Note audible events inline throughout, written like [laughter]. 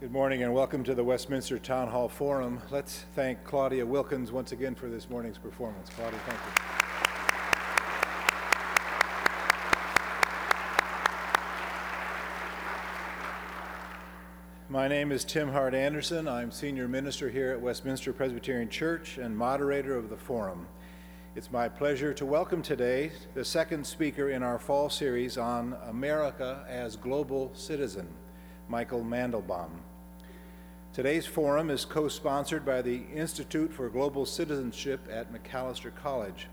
Good morning and welcome to the Westminster Town Hall Forum. Let's thank Claudia Wilkins once again for this morning's performance. Claudia, thank you. My name is Tim Hart Andersen. I'm senior minister here at Westminster Presbyterian Church and moderator of the forum. It's my pleasure to welcome today the second speaker in our fall series on America as Global Citizen, Michael Mandelbaum. Today's forum is co sponsored by the Institute for Global Citizenship at Macalester College.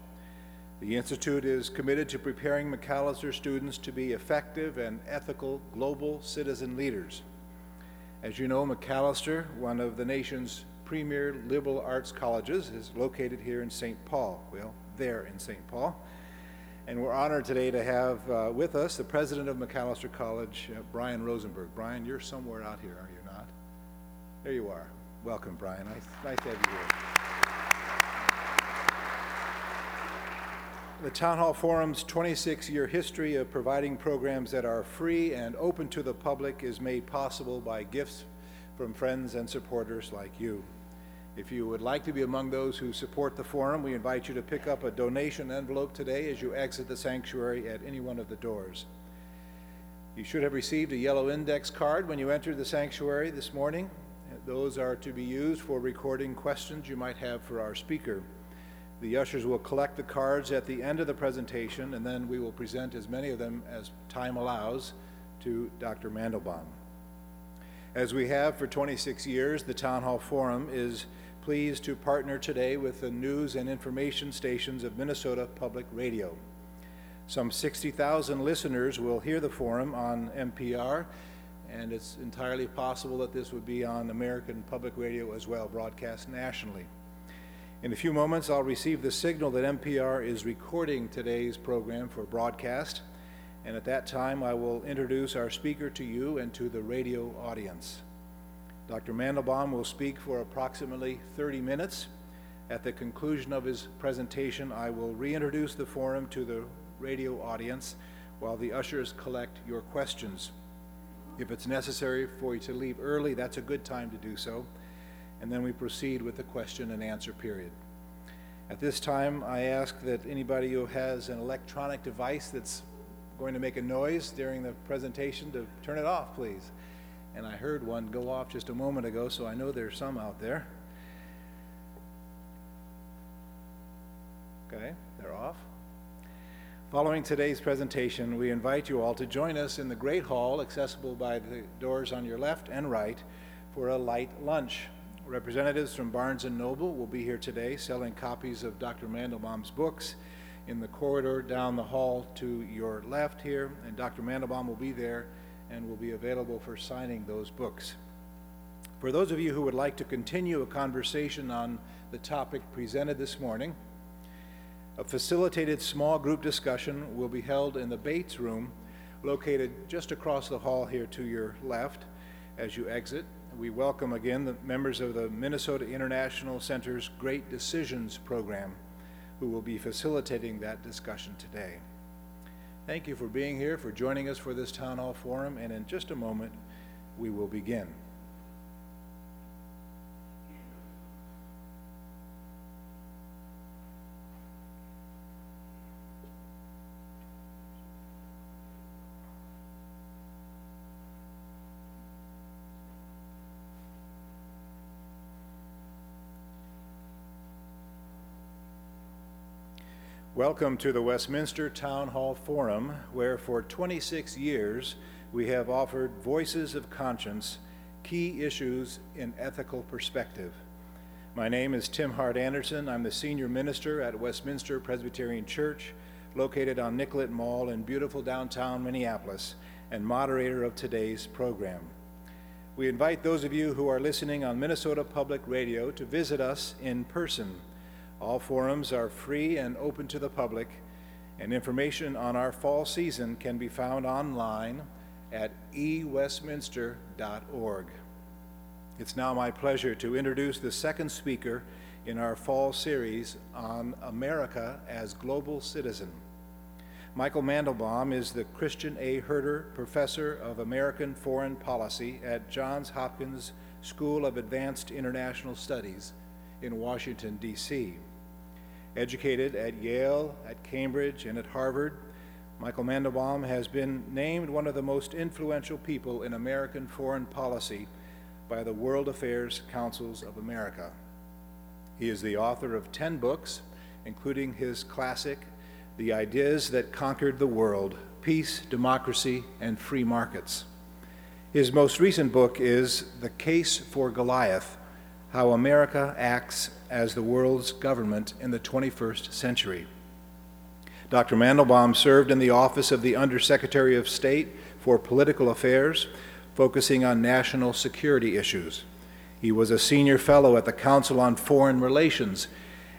The Institute is committed to preparing Macalester students to be effective and ethical global citizen leaders. As you know, Macalester, one of the nation's premier liberal arts colleges, is located here in St. Paul. Well, there in St. Paul. And we're honored today to have uh, with us the president of Macalester College, uh, Brian Rosenberg. Brian, you're somewhere out here, are you? There you are. Welcome, Brian. Nice, nice to have you here. The Town Hall Forum's 26 year history of providing programs that are free and open to the public is made possible by gifts from friends and supporters like you. If you would like to be among those who support the forum, we invite you to pick up a donation envelope today as you exit the sanctuary at any one of the doors. You should have received a yellow index card when you entered the sanctuary this morning. Those are to be used for recording questions you might have for our speaker. The ushers will collect the cards at the end of the presentation, and then we will present as many of them as time allows to Dr. Mandelbaum. As we have for 26 years, the Town Hall Forum is pleased to partner today with the news and information stations of Minnesota Public Radio. Some 60,000 listeners will hear the forum on MPR and it's entirely possible that this would be on American Public Radio as well, broadcast nationally. In a few moments, I'll receive the signal that MPR is recording today's program for broadcast, and at that time, I will introduce our speaker to you and to the radio audience. Dr. Mandelbaum will speak for approximately 30 minutes. At the conclusion of his presentation, I will reintroduce the forum to the radio audience while the ushers collect your questions. If it's necessary for you to leave early, that's a good time to do so. And then we proceed with the question and answer period. At this time, I ask that anybody who has an electronic device that's going to make a noise during the presentation to turn it off, please. And I heard one go off just a moment ago, so I know there's some out there. Okay, they're off. Following today's presentation, we invite you all to join us in the Great Hall, accessible by the doors on your left and right, for a light lunch. Representatives from Barnes & Noble will be here today selling copies of Dr. Mandelbaum's books in the corridor down the hall to your left here, and Dr. Mandelbaum will be there and will be available for signing those books. For those of you who would like to continue a conversation on the topic presented this morning, a facilitated small group discussion will be held in the Bates Room, located just across the hall here to your left as you exit. We welcome again the members of the Minnesota International Center's Great Decisions program who will be facilitating that discussion today. Thank you for being here, for joining us for this town hall forum, and in just a moment, we will begin. Welcome to the Westminster Town Hall Forum, where for 26 years we have offered voices of conscience, key issues in ethical perspective. My name is Tim Hart Andersen. I'm the senior minister at Westminster Presbyterian Church, located on Nicollet Mall in beautiful downtown Minneapolis, and moderator of today's program. We invite those of you who are listening on Minnesota Public Radio to visit us in person all forums are free and open to the public, and information on our fall season can be found online at ewestminster.org. It's now my pleasure to introduce the second speaker in our fall series on America as Global Citizen. Michael Mandelbaum is the Christian A. Herter Professor of American Foreign Policy at Johns Hopkins School of Advanced International Studies in Washington, D.C. Educated at Yale, at Cambridge, and at Harvard, Michael Mandelbaum has been named one of the most influential people in American foreign policy by the World Affairs Councils of America. He is the author of 10 books, including his classic, The Ideas That Conquered the World Peace, Democracy, and Free Markets. His most recent book is The Case for Goliath How America Acts as the World's Government in the 21st Century. Dr. Mandelbaum served in the office of the Undersecretary of State for Political Affairs, focusing on national security issues. He was a senior fellow at the Council on Foreign Relations,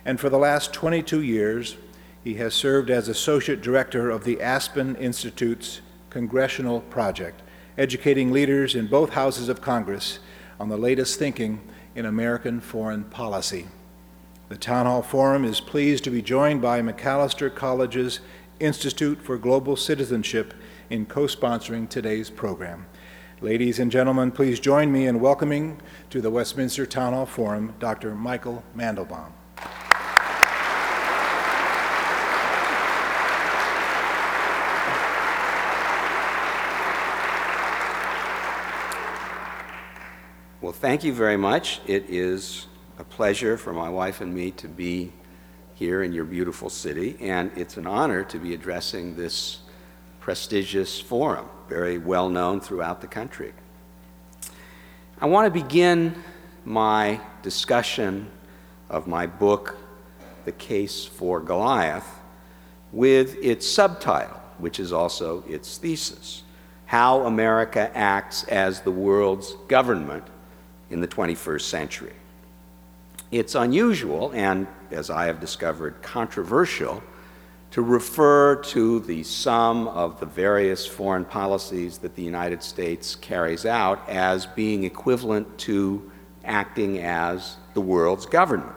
and for the last 22 years, he has served as associate director of the Aspen Institute's Congressional Project, educating leaders in both houses of Congress on the latest thinking in American foreign policy. The Town Hall Forum is pleased to be joined by Macalester College's Institute for Global Citizenship in co sponsoring today's program. Ladies and gentlemen, please join me in welcoming to the Westminster Town Hall Forum Dr. Michael Mandelbaum. Well, thank you very much. It is a pleasure for my wife and me to be here in your beautiful city, and it's an honor to be addressing this prestigious forum, very well known throughout the country. I want to begin my discussion of my book, The Case for Goliath, with its subtitle, which is also its thesis How America Acts as the World's Government in the 21st Century. It's unusual and, as I have discovered, controversial to refer to the sum of the various foreign policies that the United States carries out as being equivalent to acting as the world's government.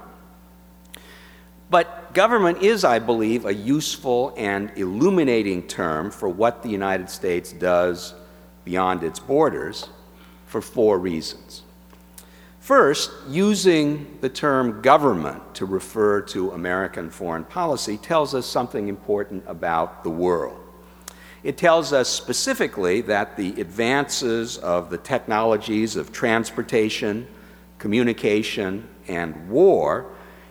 But government is, I believe, a useful and illuminating term for what the United States does beyond its borders for four reasons. First, using the term government to refer to American foreign policy tells us something important about the world. It tells us specifically that the advances of the technologies of transportation, communication, and war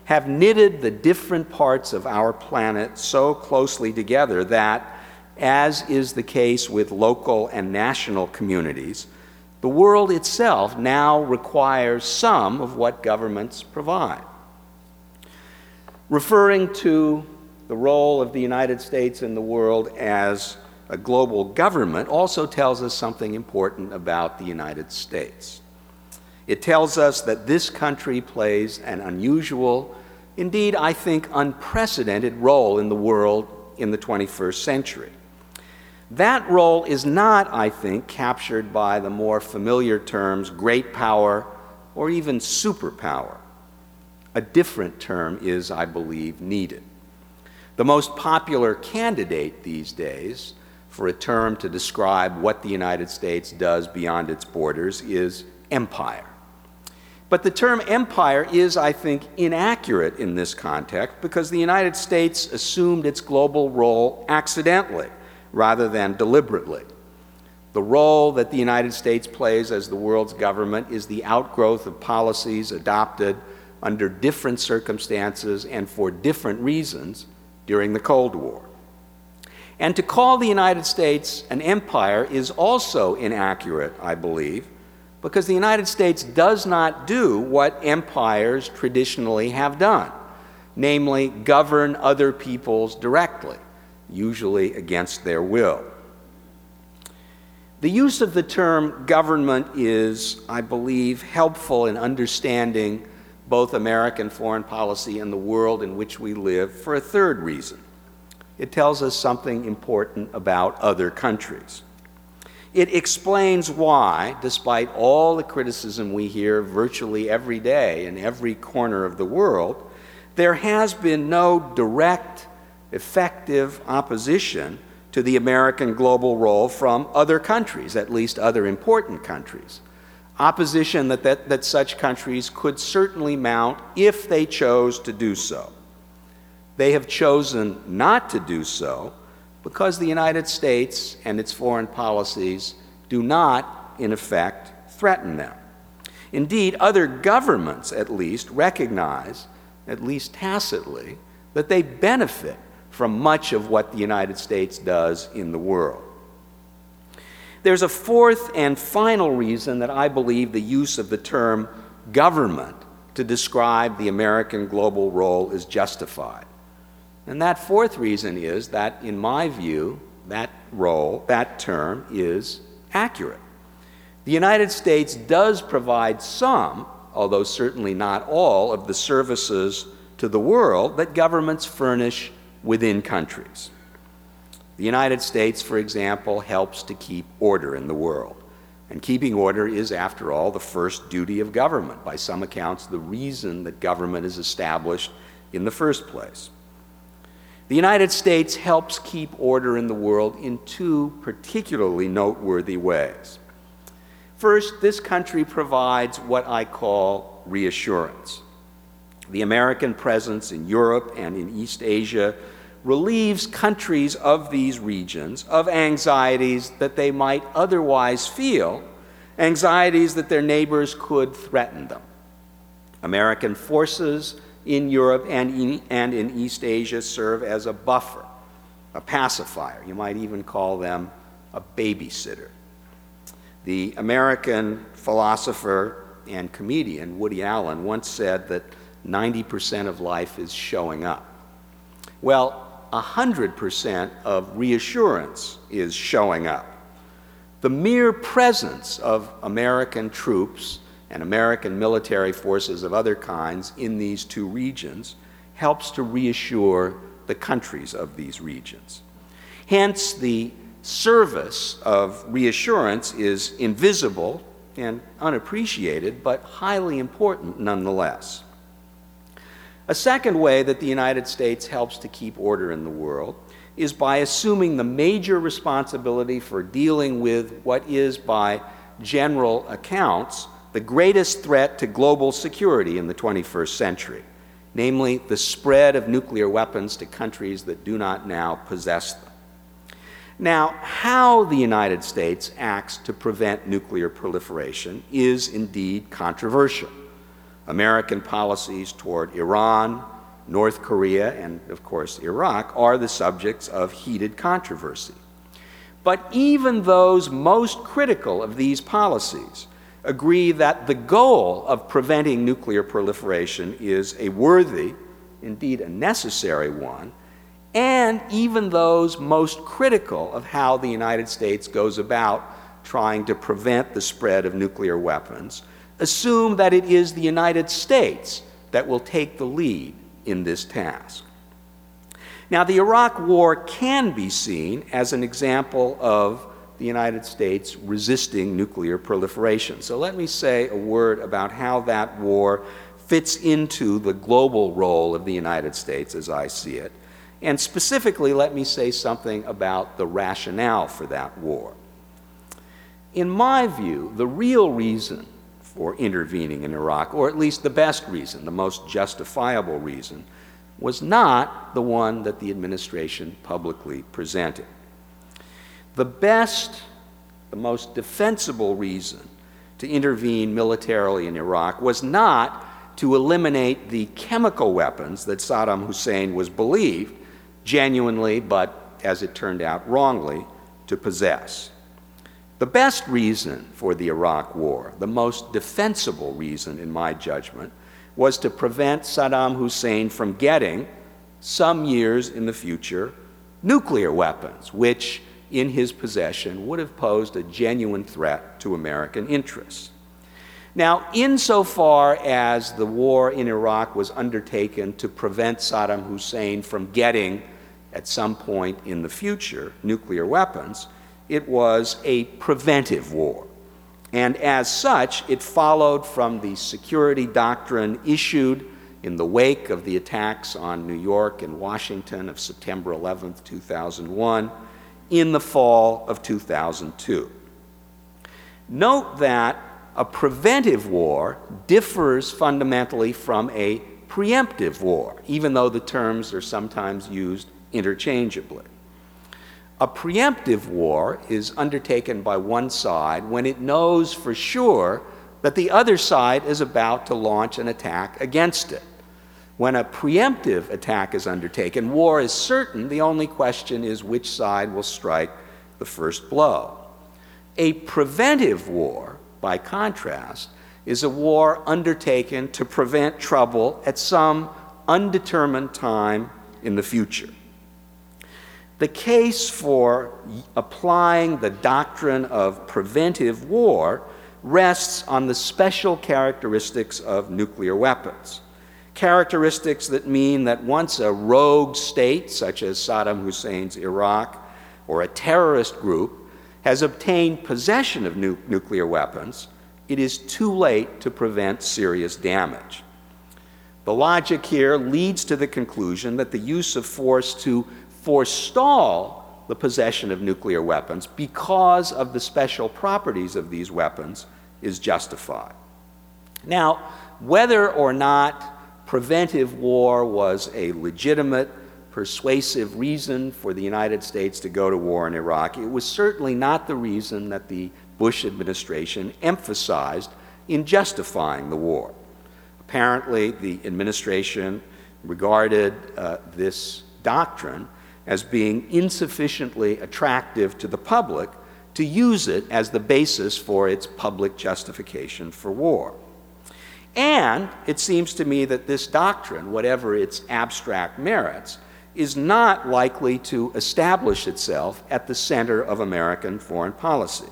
have knitted the different parts of our planet so closely together that, as is the case with local and national communities, the world itself now requires some of what governments provide. Referring to the role of the United States in the world as a global government also tells us something important about the United States. It tells us that this country plays an unusual, indeed, I think, unprecedented role in the world in the 21st century. That role is not, I think, captured by the more familiar terms great power or even superpower. A different term is, I believe, needed. The most popular candidate these days for a term to describe what the United States does beyond its borders is empire. But the term empire is, I think, inaccurate in this context because the United States assumed its global role accidentally rather than deliberately. The role that the United States plays as the world's government is the outgrowth of policies adopted under different circumstances and for different reasons during the Cold War. And to call the United States an empire is also inaccurate, I believe, because the United States does not do what empires traditionally have done, namely, govern other peoples directly usually against their will. The use of the term government is, I believe, helpful in understanding both American foreign policy and the world in which we live for a third reason. It tells us something important about other countries. It explains why, despite all the criticism we hear virtually every day in every corner of the world, there has been no direct effective opposition to the American global role from other countries, at least other important countries. Opposition that, that, that such countries could certainly mount if they chose to do so. They have chosen not to do so because the United States and its foreign policies do not, in effect, threaten them. Indeed, other governments, at least, recognize, at least tacitly, that they benefit from much of what the United States does in the world. There's a fourth and final reason that I believe the use of the term government to describe the American global role is justified. And that fourth reason is that, in my view, that role, that term, is accurate. The United States does provide some, although certainly not all, of the services to the world that governments furnish within countries. The United States, for example, helps to keep order in the world. And keeping order is, after all, the first duty of government, by some accounts, the reason that government is established in the first place. The United States helps keep order in the world in two particularly noteworthy ways. First, this country provides what I call reassurance. The American presence in Europe and in East Asia relieves countries of these regions of anxieties that they might otherwise feel, anxieties that their neighbors could threaten them. American forces in Europe and in, and in East Asia serve as a buffer, a pacifier. You might even call them a babysitter. The American philosopher and comedian Woody Allen once said that 90% of life is showing up. Well, 100% of reassurance is showing up. The mere presence of American troops and American military forces of other kinds in these two regions helps to reassure the countries of these regions. Hence, the service of reassurance is invisible and unappreciated, but highly important nonetheless. A second way that the United States helps to keep order in the world is by assuming the major responsibility for dealing with what is, by general accounts, the greatest threat to global security in the 21st century, namely the spread of nuclear weapons to countries that do not now possess them. Now, how the United States acts to prevent nuclear proliferation is indeed controversial. American policies toward Iran, North Korea, and of course Iraq are the subjects of heated controversy. But even those most critical of these policies agree that the goal of preventing nuclear proliferation is a worthy, indeed a necessary one, and even those most critical of how the United States goes about trying to prevent the spread of nuclear weapons assume that it is the United States that will take the lead in this task. Now, the Iraq War can be seen as an example of the United States resisting nuclear proliferation. So, let me say a word about how that war fits into the global role of the United States as I see it. And specifically, let me say something about the rationale for that war. In my view, the real reason for intervening in Iraq, or at least the best reason, the most justifiable reason, was not the one that the administration publicly presented. The best, the most defensible reason to intervene militarily in Iraq was not to eliminate the chemical weapons that Saddam Hussein was believed, genuinely, but as it turned out wrongly, to possess. The best reason for the Iraq War, the most defensible reason in my judgment, was to prevent Saddam Hussein from getting, some years in the future, nuclear weapons, which in his possession would have posed a genuine threat to American interests. Now, insofar as the war in Iraq was undertaken to prevent Saddam Hussein from getting, at some point in the future, nuclear weapons, it was a preventive war. And as such, it followed from the security doctrine issued in the wake of the attacks on New York and Washington of September 11, 2001, in the fall of 2002. Note that a preventive war differs fundamentally from a preemptive war, even though the terms are sometimes used interchangeably. A preemptive war is undertaken by one side when it knows for sure that the other side is about to launch an attack against it. When a preemptive attack is undertaken, war is certain. The only question is which side will strike the first blow. A preventive war, by contrast, is a war undertaken to prevent trouble at some undetermined time in the future. The case for applying the doctrine of preventive war rests on the special characteristics of nuclear weapons. Characteristics that mean that once a rogue state, such as Saddam Hussein's Iraq, or a terrorist group, has obtained possession of nu- nuclear weapons, it is too late to prevent serious damage. The logic here leads to the conclusion that the use of force to forestall the possession of nuclear weapons because of the special properties of these weapons is justified. Now, whether or not preventive war was a legitimate, persuasive reason for the United States to go to war in Iraq, it was certainly not the reason that the Bush administration emphasized in justifying the war. Apparently, the administration regarded uh, this doctrine as being insufficiently attractive to the public to use it as the basis for its public justification for war. And it seems to me that this doctrine, whatever its abstract merits, is not likely to establish itself at the center of American foreign policy.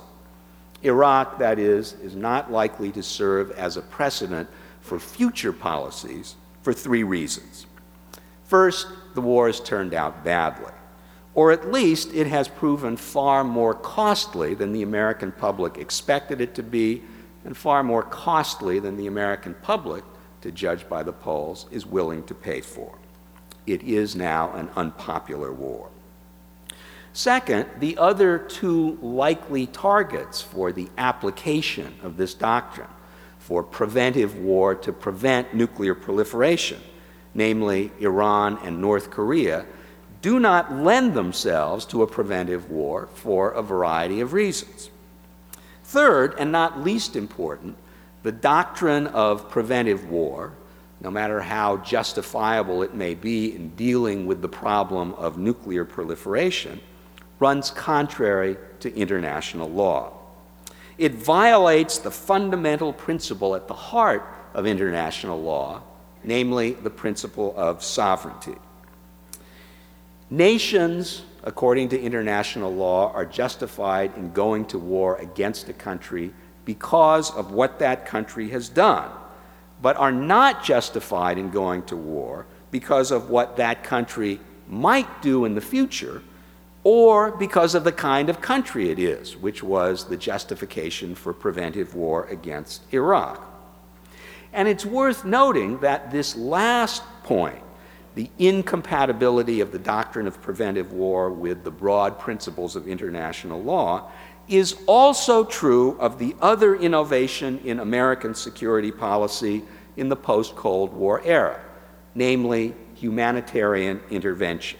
Iraq, that is, is not likely to serve as a precedent for future policies for three reasons. First, the war has turned out badly, or at least it has proven far more costly than the American public expected it to be, and far more costly than the American public, to judge by the polls, is willing to pay for. It is now an unpopular war. Second, the other two likely targets for the application of this doctrine for preventive war to prevent nuclear proliferation namely Iran and North Korea, do not lend themselves to a preventive war for a variety of reasons. Third, and not least important, the doctrine of preventive war, no matter how justifiable it may be in dealing with the problem of nuclear proliferation, runs contrary to international law. It violates the fundamental principle at the heart of international law, namely the principle of sovereignty. Nations, according to international law, are justified in going to war against a country because of what that country has done, but are not justified in going to war because of what that country might do in the future or because of the kind of country it is, which was the justification for preventive war against Iraq. And it's worth noting that this last point, the incompatibility of the doctrine of preventive war with the broad principles of international law, is also true of the other innovation in American security policy in the post Cold War era, namely humanitarian intervention.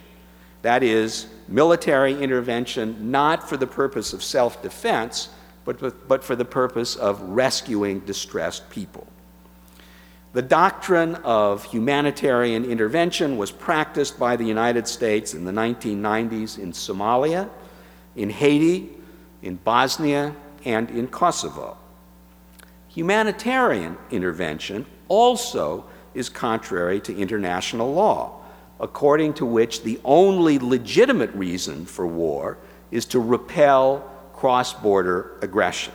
That is, military intervention not for the purpose of self defense, but, but for the purpose of rescuing distressed people. The doctrine of humanitarian intervention was practiced by the United States in the 1990s in Somalia, in Haiti, in Bosnia, and in Kosovo. Humanitarian intervention also is contrary to international law, according to which the only legitimate reason for war is to repel cross border aggression.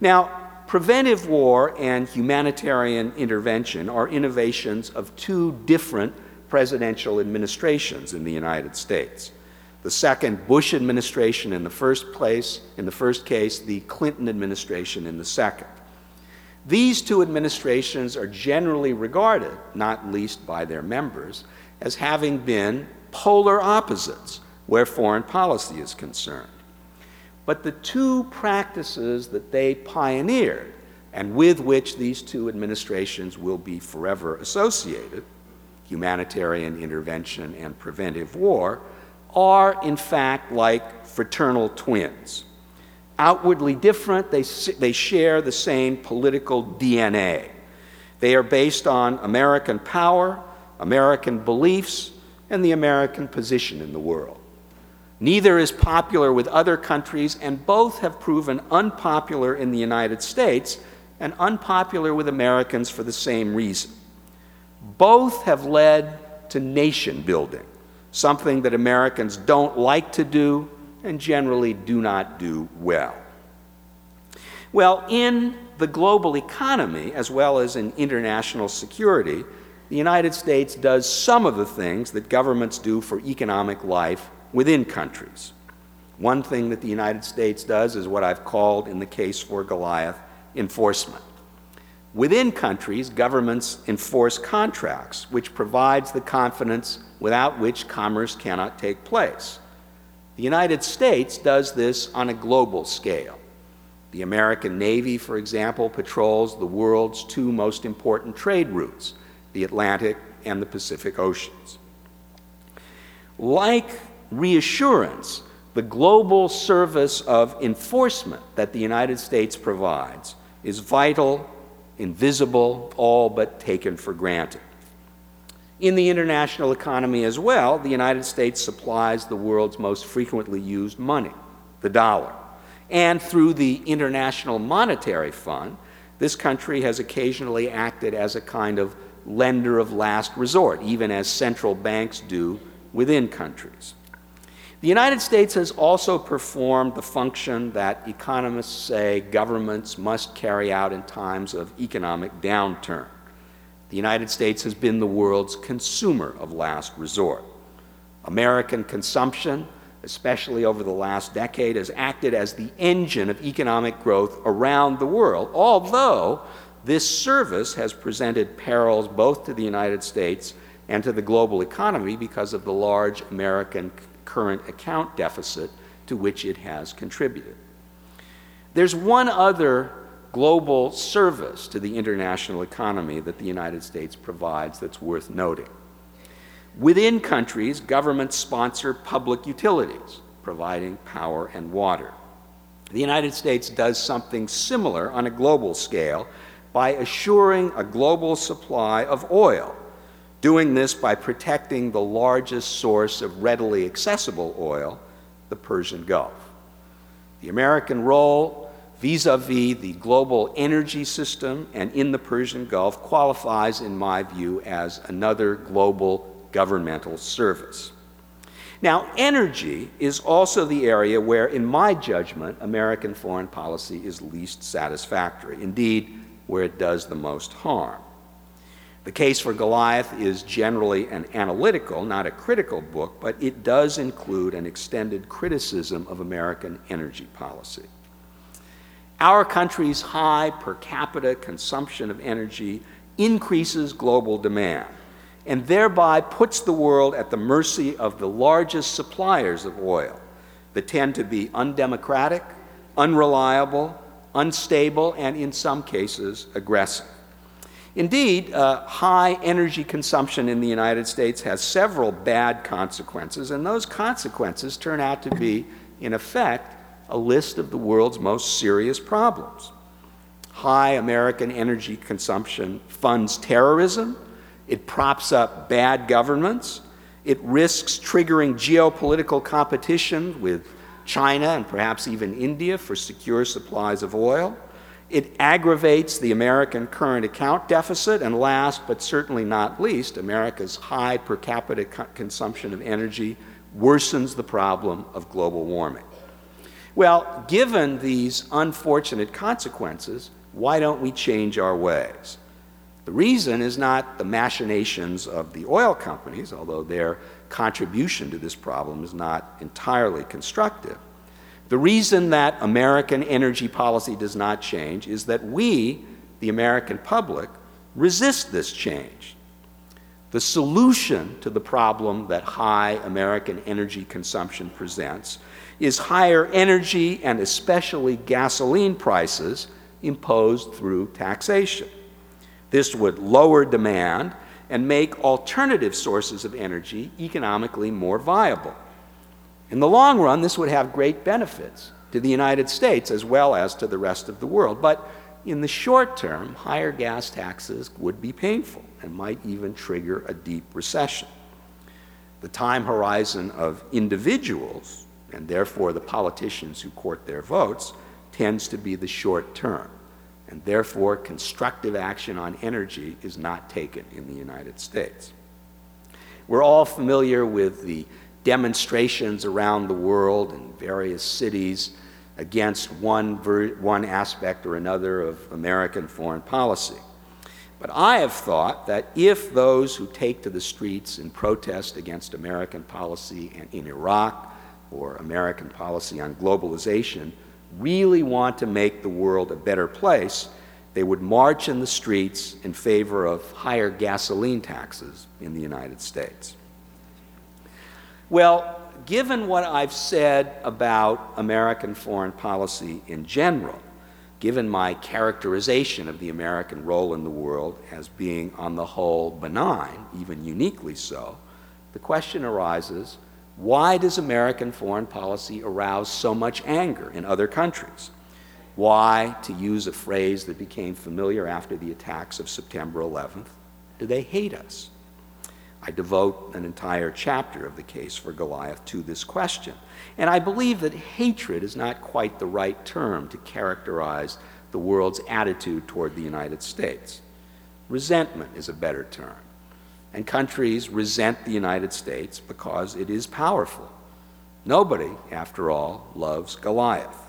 Now, Preventive war and humanitarian intervention are innovations of two different presidential administrations in the United States. The second Bush administration in the first place, in the first case, the Clinton administration in the second. These two administrations are generally regarded, not least by their members, as having been polar opposites where foreign policy is concerned. But the two practices that they pioneered and with which these two administrations will be forever associated humanitarian intervention and preventive war are, in fact, like fraternal twins. Outwardly different, they, they share the same political DNA. They are based on American power, American beliefs, and the American position in the world. Neither is popular with other countries, and both have proven unpopular in the United States and unpopular with Americans for the same reason. Both have led to nation building, something that Americans don't like to do and generally do not do well. Well, in the global economy, as well as in international security, the United States does some of the things that governments do for economic life within countries. One thing that the United States does is what I've called, in the case for Goliath, enforcement. Within countries, governments enforce contracts, which provides the confidence without which commerce cannot take place. The United States does this on a global scale. The American Navy, for example, patrols the world's two most important trade routes, the Atlantic and the Pacific Oceans. Like reassurance, the global service of enforcement that the United States provides is vital, invisible, all but taken for granted. In the international economy as well, the United States supplies the world's most frequently used money, the dollar. And through the International Monetary Fund, this country has occasionally acted as a kind of lender of last resort, even as central banks do within countries. The United States has also performed the function that economists say governments must carry out in times of economic downturn. The United States has been the world's consumer of last resort. American consumption, especially over the last decade, has acted as the engine of economic growth around the world, although this service has presented perils both to the United States and to the global economy because of the large American current account deficit to which it has contributed. There's one other global service to the international economy that the United States provides that's worth noting. Within countries, governments sponsor public utilities, providing power and water. The United States does something similar on a global scale by assuring a global supply of oil doing this by protecting the largest source of readily accessible oil, the Persian Gulf. The American role vis a vis the global energy system and in the Persian Gulf qualifies, in my view, as another global governmental service. Now, energy is also the area where, in my judgment, American foreign policy is least satisfactory, indeed, where it does the most harm. The case for Goliath is generally an analytical, not a critical book, but it does include an extended criticism of American energy policy. Our country's high per capita consumption of energy increases global demand and thereby puts the world at the mercy of the largest suppliers of oil that tend to be undemocratic, unreliable, unstable, and in some cases aggressive. Indeed, uh, high energy consumption in the United States has several bad consequences, and those consequences turn out to be, in effect, a list of the world's most serious problems. High American energy consumption funds terrorism, it props up bad governments, it risks triggering geopolitical competition with China and perhaps even India for secure supplies of oil. It aggravates the American current account deficit, and last but certainly not least, America's high per capita co- consumption of energy worsens the problem of global warming. Well, given these unfortunate consequences, why don't we change our ways? The reason is not the machinations of the oil companies, although their contribution to this problem is not entirely constructive. The reason that American energy policy does not change is that we the American public resist this change. The solution to the problem that high American energy consumption presents is higher energy and especially gasoline prices imposed through taxation. This would lower demand and make alternative sources of energy economically more viable. In the long run, this would have great benefits to the United States as well as to the rest of the world. But in the short term, higher gas taxes would be painful and might even trigger a deep recession. The time horizon of individuals, and therefore the politicians who court their votes, tends to be the short term. And therefore, constructive action on energy is not taken in the United States. We're all familiar with the demonstrations around the world in various cities against one, one aspect or another of American foreign policy. But I have thought that if those who take to the streets in protest against American policy in Iraq or American policy on globalization really want to make the world a better place, they would march in the streets in favor of higher gasoline taxes in the United States. Well, given what I've said about American foreign policy in general, given my characterization of the American role in the world as being, on the whole, benign, even uniquely so, the question arises why does American foreign policy arouse so much anger in other countries? Why, to use a phrase that became familiar after the attacks of September 11th, do they hate us? I devote an entire chapter of the case for Goliath to this question. And I believe that hatred is not quite the right term to characterize the world's attitude toward the United States. Resentment is a better term and countries resent the United States because it is powerful. Nobody, after all, loves Goliath.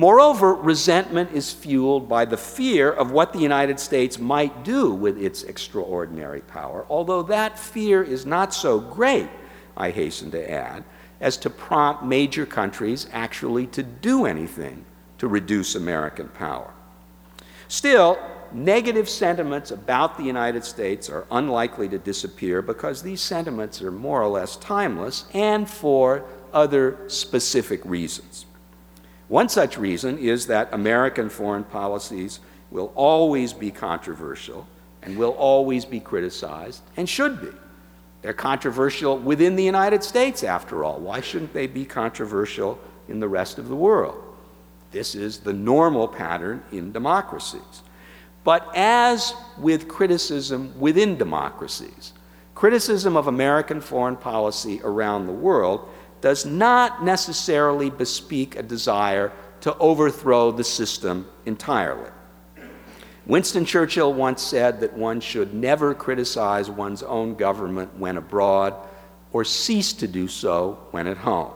Moreover, resentment is fueled by the fear of what the United States might do with its extraordinary power, although that fear is not so great, I hasten to add, as to prompt major countries actually to do anything to reduce American power. Still, negative sentiments about the United States are unlikely to disappear because these sentiments are more or less timeless and for other specific reasons. One such reason is that American foreign policies will always be controversial and will always be criticized and should be. They're controversial within the United States, after all. Why shouldn't they be controversial in the rest of the world? This is the normal pattern in democracies. But as with criticism within democracies, criticism of American foreign policy around the world does not necessarily bespeak a desire to overthrow the system entirely. Winston Churchill once said that one should never criticize one's own government when abroad or cease to do so when at home.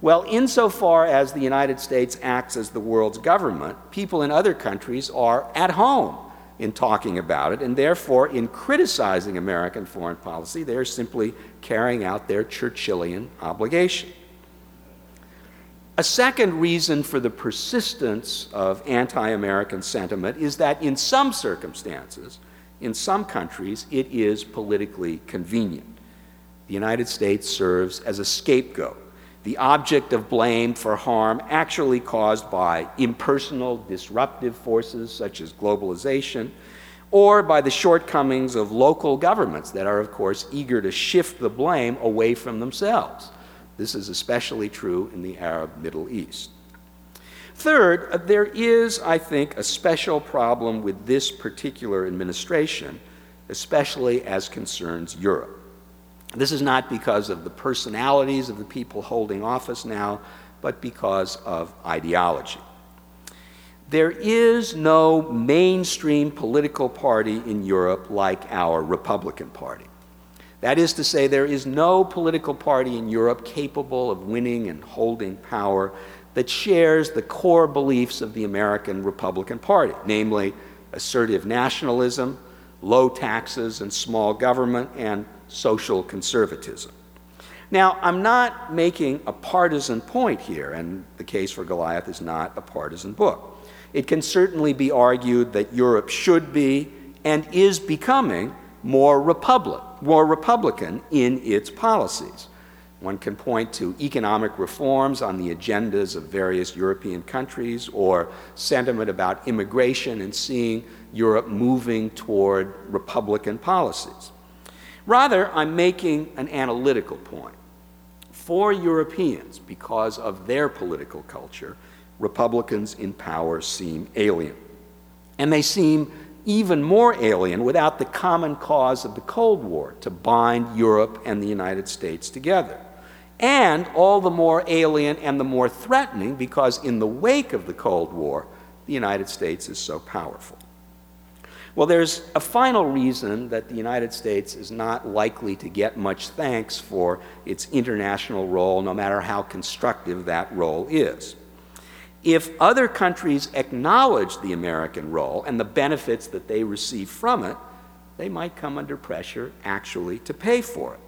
Well, insofar as the United States acts as the world's government, people in other countries are at home in talking about it, and therefore, in criticizing American foreign policy, they're simply carrying out their Churchillian obligation. A second reason for the persistence of anti American sentiment is that in some circumstances, in some countries, it is politically convenient. The United States serves as a scapegoat the object of blame for harm actually caused by impersonal disruptive forces such as globalization, or by the shortcomings of local governments that are, of course, eager to shift the blame away from themselves. This is especially true in the Arab Middle East. Third, uh, there is, I think, a special problem with this particular administration, especially as concerns Europe. This is not because of the personalities of the people holding office now, but because of ideology. There is no mainstream political party in Europe like our Republican Party. That is to say, there is no political party in Europe capable of winning and holding power that shares the core beliefs of the American Republican Party, namely assertive nationalism, low taxes and small government, and social conservatism. Now, I'm not making a partisan point here, and the case for Goliath is not a partisan book. It can certainly be argued that Europe should be and is becoming more republic, more republican in its policies. One can point to economic reforms on the agendas of various European countries or sentiment about immigration and seeing Europe moving toward Republican policies. Rather, I'm making an analytical point. For Europeans, because of their political culture, Republicans in power seem alien. And they seem even more alien without the common cause of the Cold War to bind Europe and the United States together and all the more alien and the more threatening because, in the wake of the Cold War, the United States is so powerful. Well, there's a final reason that the United States is not likely to get much thanks for its international role, no matter how constructive that role is. If other countries acknowledge the American role and the benefits that they receive from it, they might come under pressure actually to pay for it.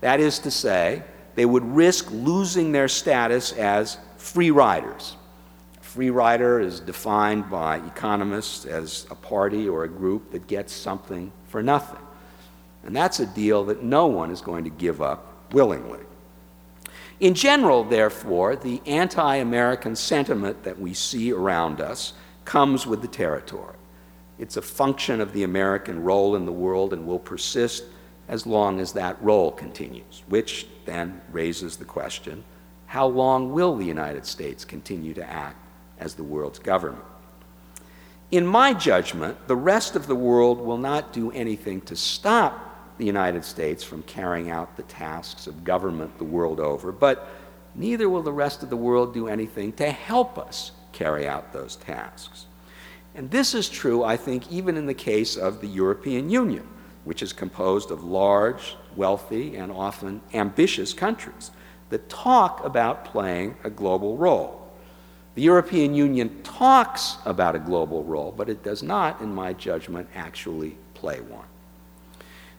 That is to say, they would risk losing their status as free riders. Free rider is defined by economists as a party or a group that gets something for nothing. And that's a deal that no one is going to give up willingly. In general, therefore, the anti American sentiment that we see around us comes with the territory. It's a function of the American role in the world and will persist as long as that role continues, which then raises the question how long will the United States continue to act as the world's government? In my judgment, the rest of the world will not do anything to stop the United States from carrying out the tasks of government the world over, but neither will the rest of the world do anything to help us carry out those tasks. And this is true, I think, even in the case of the European Union which is composed of large, wealthy, and often ambitious countries that talk about playing a global role. The European Union talks about a global role, but it does not, in my judgment, actually play one.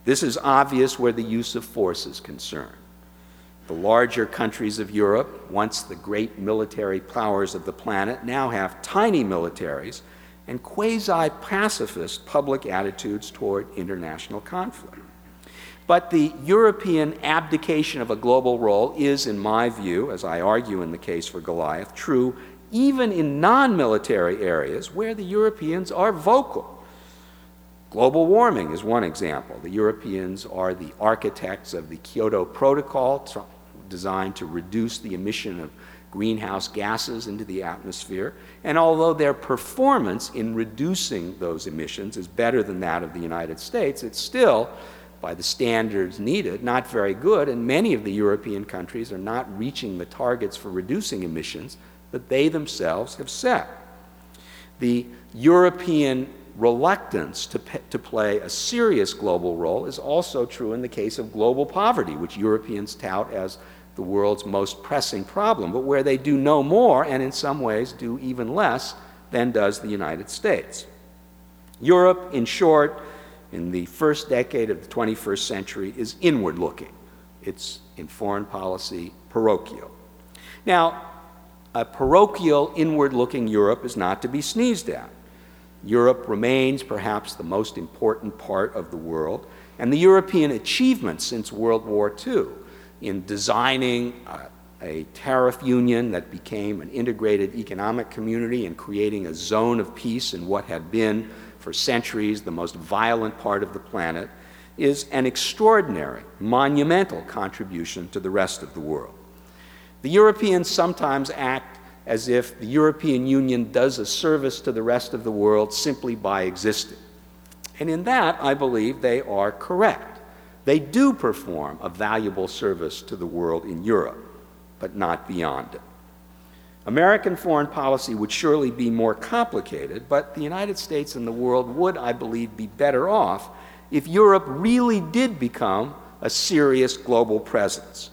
This is obvious where the use of force is concerned. The larger countries of Europe, once the great military powers of the planet, now have tiny militaries and quasi pacifist public attitudes toward international conflict. But the European abdication of a global role is, in my view, as I argue in the case for Goliath, true even in non military areas where the Europeans are vocal. Global warming is one example. The Europeans are the architects of the Kyoto Protocol, designed to reduce the emission of greenhouse gases into the atmosphere. And although their performance in reducing those emissions is better than that of the United States, it's still, by the standards needed, not very good. And many of the European countries are not reaching the targets for reducing emissions that they themselves have set. The European reluctance to, to play a serious global role is also true in the case of global poverty, which Europeans tout as the world's most pressing problem, but where they do no more and in some ways do even less than does the United States. Europe, in short, in the first decade of the 21st century, is inward looking. It's in foreign policy parochial. Now, a parochial, inward looking Europe is not to be sneezed at. Europe remains perhaps the most important part of the world, and the European achievements since World War II in designing uh, a tariff union that became an integrated economic community and creating a zone of peace in what had been, for centuries, the most violent part of the planet, is an extraordinary, monumental contribution to the rest of the world. The Europeans sometimes act as if the European Union does a service to the rest of the world simply by existing. And in that, I believe they are correct. They do perform a valuable service to the world in Europe, but not beyond it. American foreign policy would surely be more complicated, but the United States and the world would, I believe, be better off if Europe really did become a serious global presence.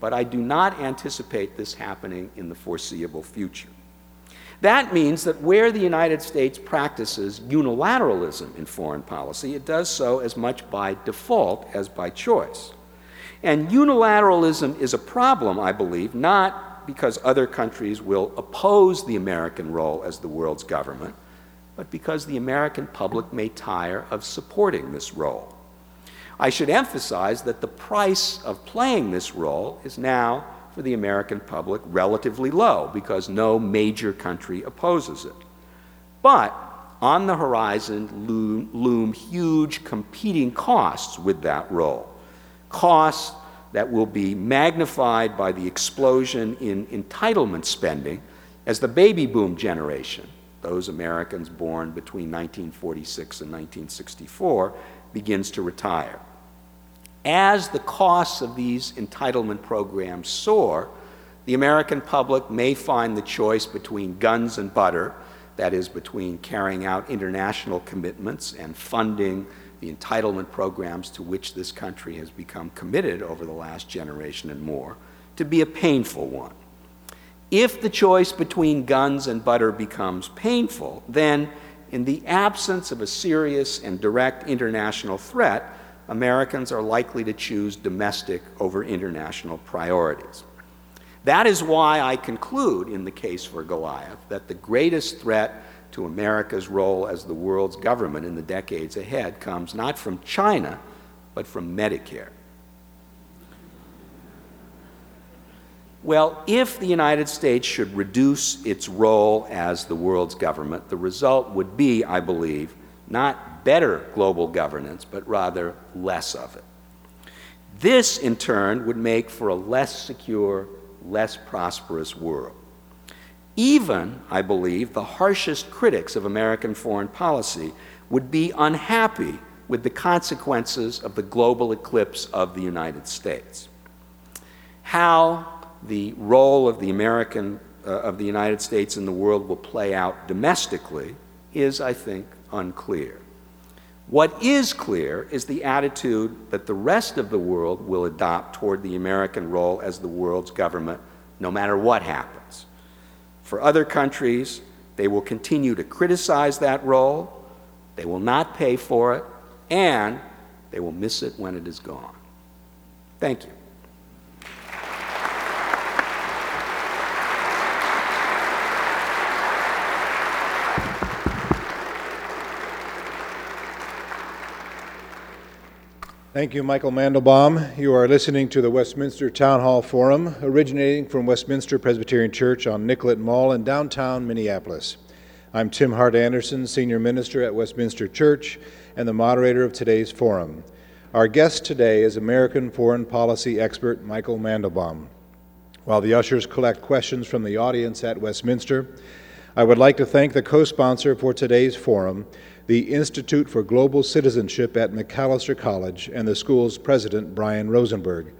But I do not anticipate this happening in the foreseeable future. That means that where the United States practices unilateralism in foreign policy, it does so as much by default as by choice. And unilateralism is a problem, I believe, not because other countries will oppose the American role as the world's government, but because the American public may tire of supporting this role. I should emphasize that the price of playing this role is now, for the American public, relatively low because no major country opposes it. But on the horizon loom, loom huge competing costs with that role. Costs that will be magnified by the explosion in entitlement spending as the baby boom generation, those Americans born between 1946 and 1964, begins to retire. As the costs of these entitlement programs soar, the American public may find the choice between guns and butter that is, between carrying out international commitments and funding the entitlement programs to which this country has become committed over the last generation and more, to be a painful one. If the choice between guns and butter becomes painful, then, in the absence of a serious and direct international threat, Americans are likely to choose domestic over international priorities. That is why I conclude in the case for Goliath that the greatest threat to America's role as the world's government in the decades ahead comes not from China, but from Medicare. Well, if the United States should reduce its role as the world's government, the result would be, I believe, not better global governance, but rather less of it. This, in turn, would make for a less secure less prosperous world. Even, I believe, the harshest critics of American foreign policy would be unhappy with the consequences of the global eclipse of the United States. How the role of the American uh, of the United States in the world will play out domestically is, I think, unclear. What is clear is the attitude that the rest of the world will adopt toward the American role as the world's government, no matter what happens. For other countries, they will continue to criticize that role, they will not pay for it, and they will miss it when it is gone. Thank you. Thank you, Michael Mandelbaum. You are listening to the Westminster Town Hall Forum, originating from Westminster Presbyterian Church on Nicollet Mall in downtown Minneapolis. I'm Tim Hart Andersen, Senior Minister at Westminster Church and the moderator of today's forum. Our guest today is American foreign policy expert Michael Mandelbaum. While the ushers collect questions from the audience at Westminster, I would like to thank the co sponsor for today's forum, the Institute for Global Citizenship at Macalester College, and the school's president, Brian Rosenberg.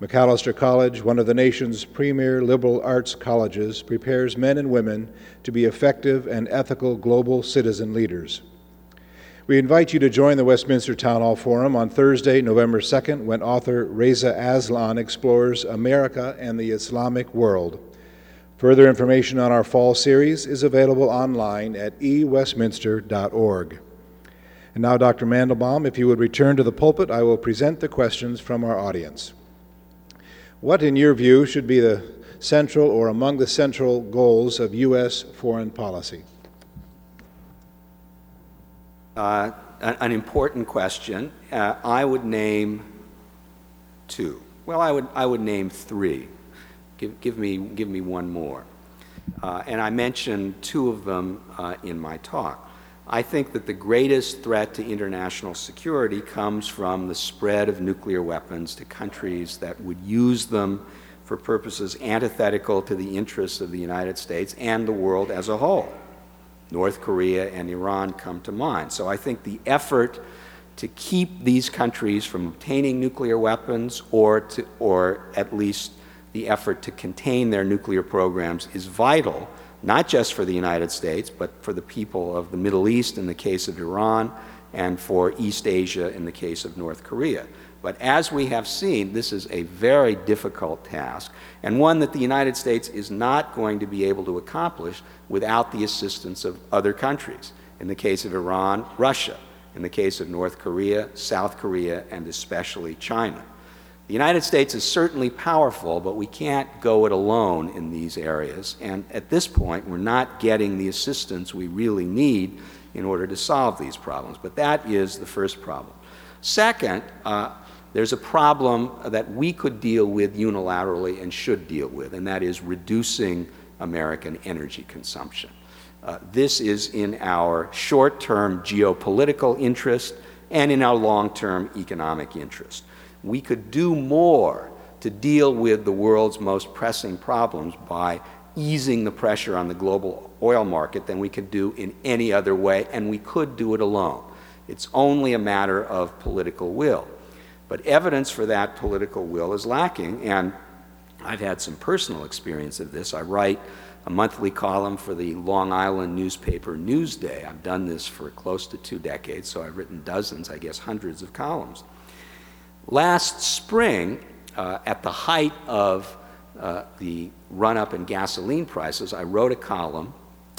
Macalester College, one of the nation's premier liberal arts colleges, prepares men and women to be effective and ethical global citizen leaders. We invite you to join the Westminster Town Hall Forum on Thursday, November 2nd, when author Reza Aslan explores America and the Islamic world. Further information on our fall series is available online at ewestminster.org. And now, Dr. Mandelbaum, if you would return to the pulpit, I will present the questions from our audience. What, in your view, should be the central or among the central goals of U.S. foreign policy? Uh, an important question. Uh, I would name two. Well, I would, I would name three. Give, give, me, give me one more. Uh, and I mentioned two of them uh, in my talk. I think that the greatest threat to international security comes from the spread of nuclear weapons to countries that would use them for purposes antithetical to the interests of the United States and the world as a whole. North Korea and Iran come to mind. So I think the effort to keep these countries from obtaining nuclear weapons or, to, or at least the effort to contain their nuclear programs is vital, not just for the United States, but for the people of the Middle East in the case of Iran and for East Asia in the case of North Korea. But as we have seen, this is a very difficult task and one that the United States is not going to be able to accomplish without the assistance of other countries. In the case of Iran, Russia. In the case of North Korea, South Korea, and especially China. The United States is certainly powerful, but we can't go it alone in these areas. And at this point, we're not getting the assistance we really need in order to solve these problems. But that is the first problem. Second, uh, there's a problem that we could deal with unilaterally and should deal with, and that is reducing American energy consumption. Uh, this is in our short term geopolitical interest and in our long term economic interest. We could do more to deal with the world's most pressing problems by easing the pressure on the global oil market than we could do in any other way, and we could do it alone. It's only a matter of political will. But evidence for that political will is lacking, and I've had some personal experience of this. I write a monthly column for the Long Island newspaper Newsday. I've done this for close to two decades, so I've written dozens, I guess hundreds of columns. Last spring, uh, at the height of uh, the run up in gasoline prices, I wrote a column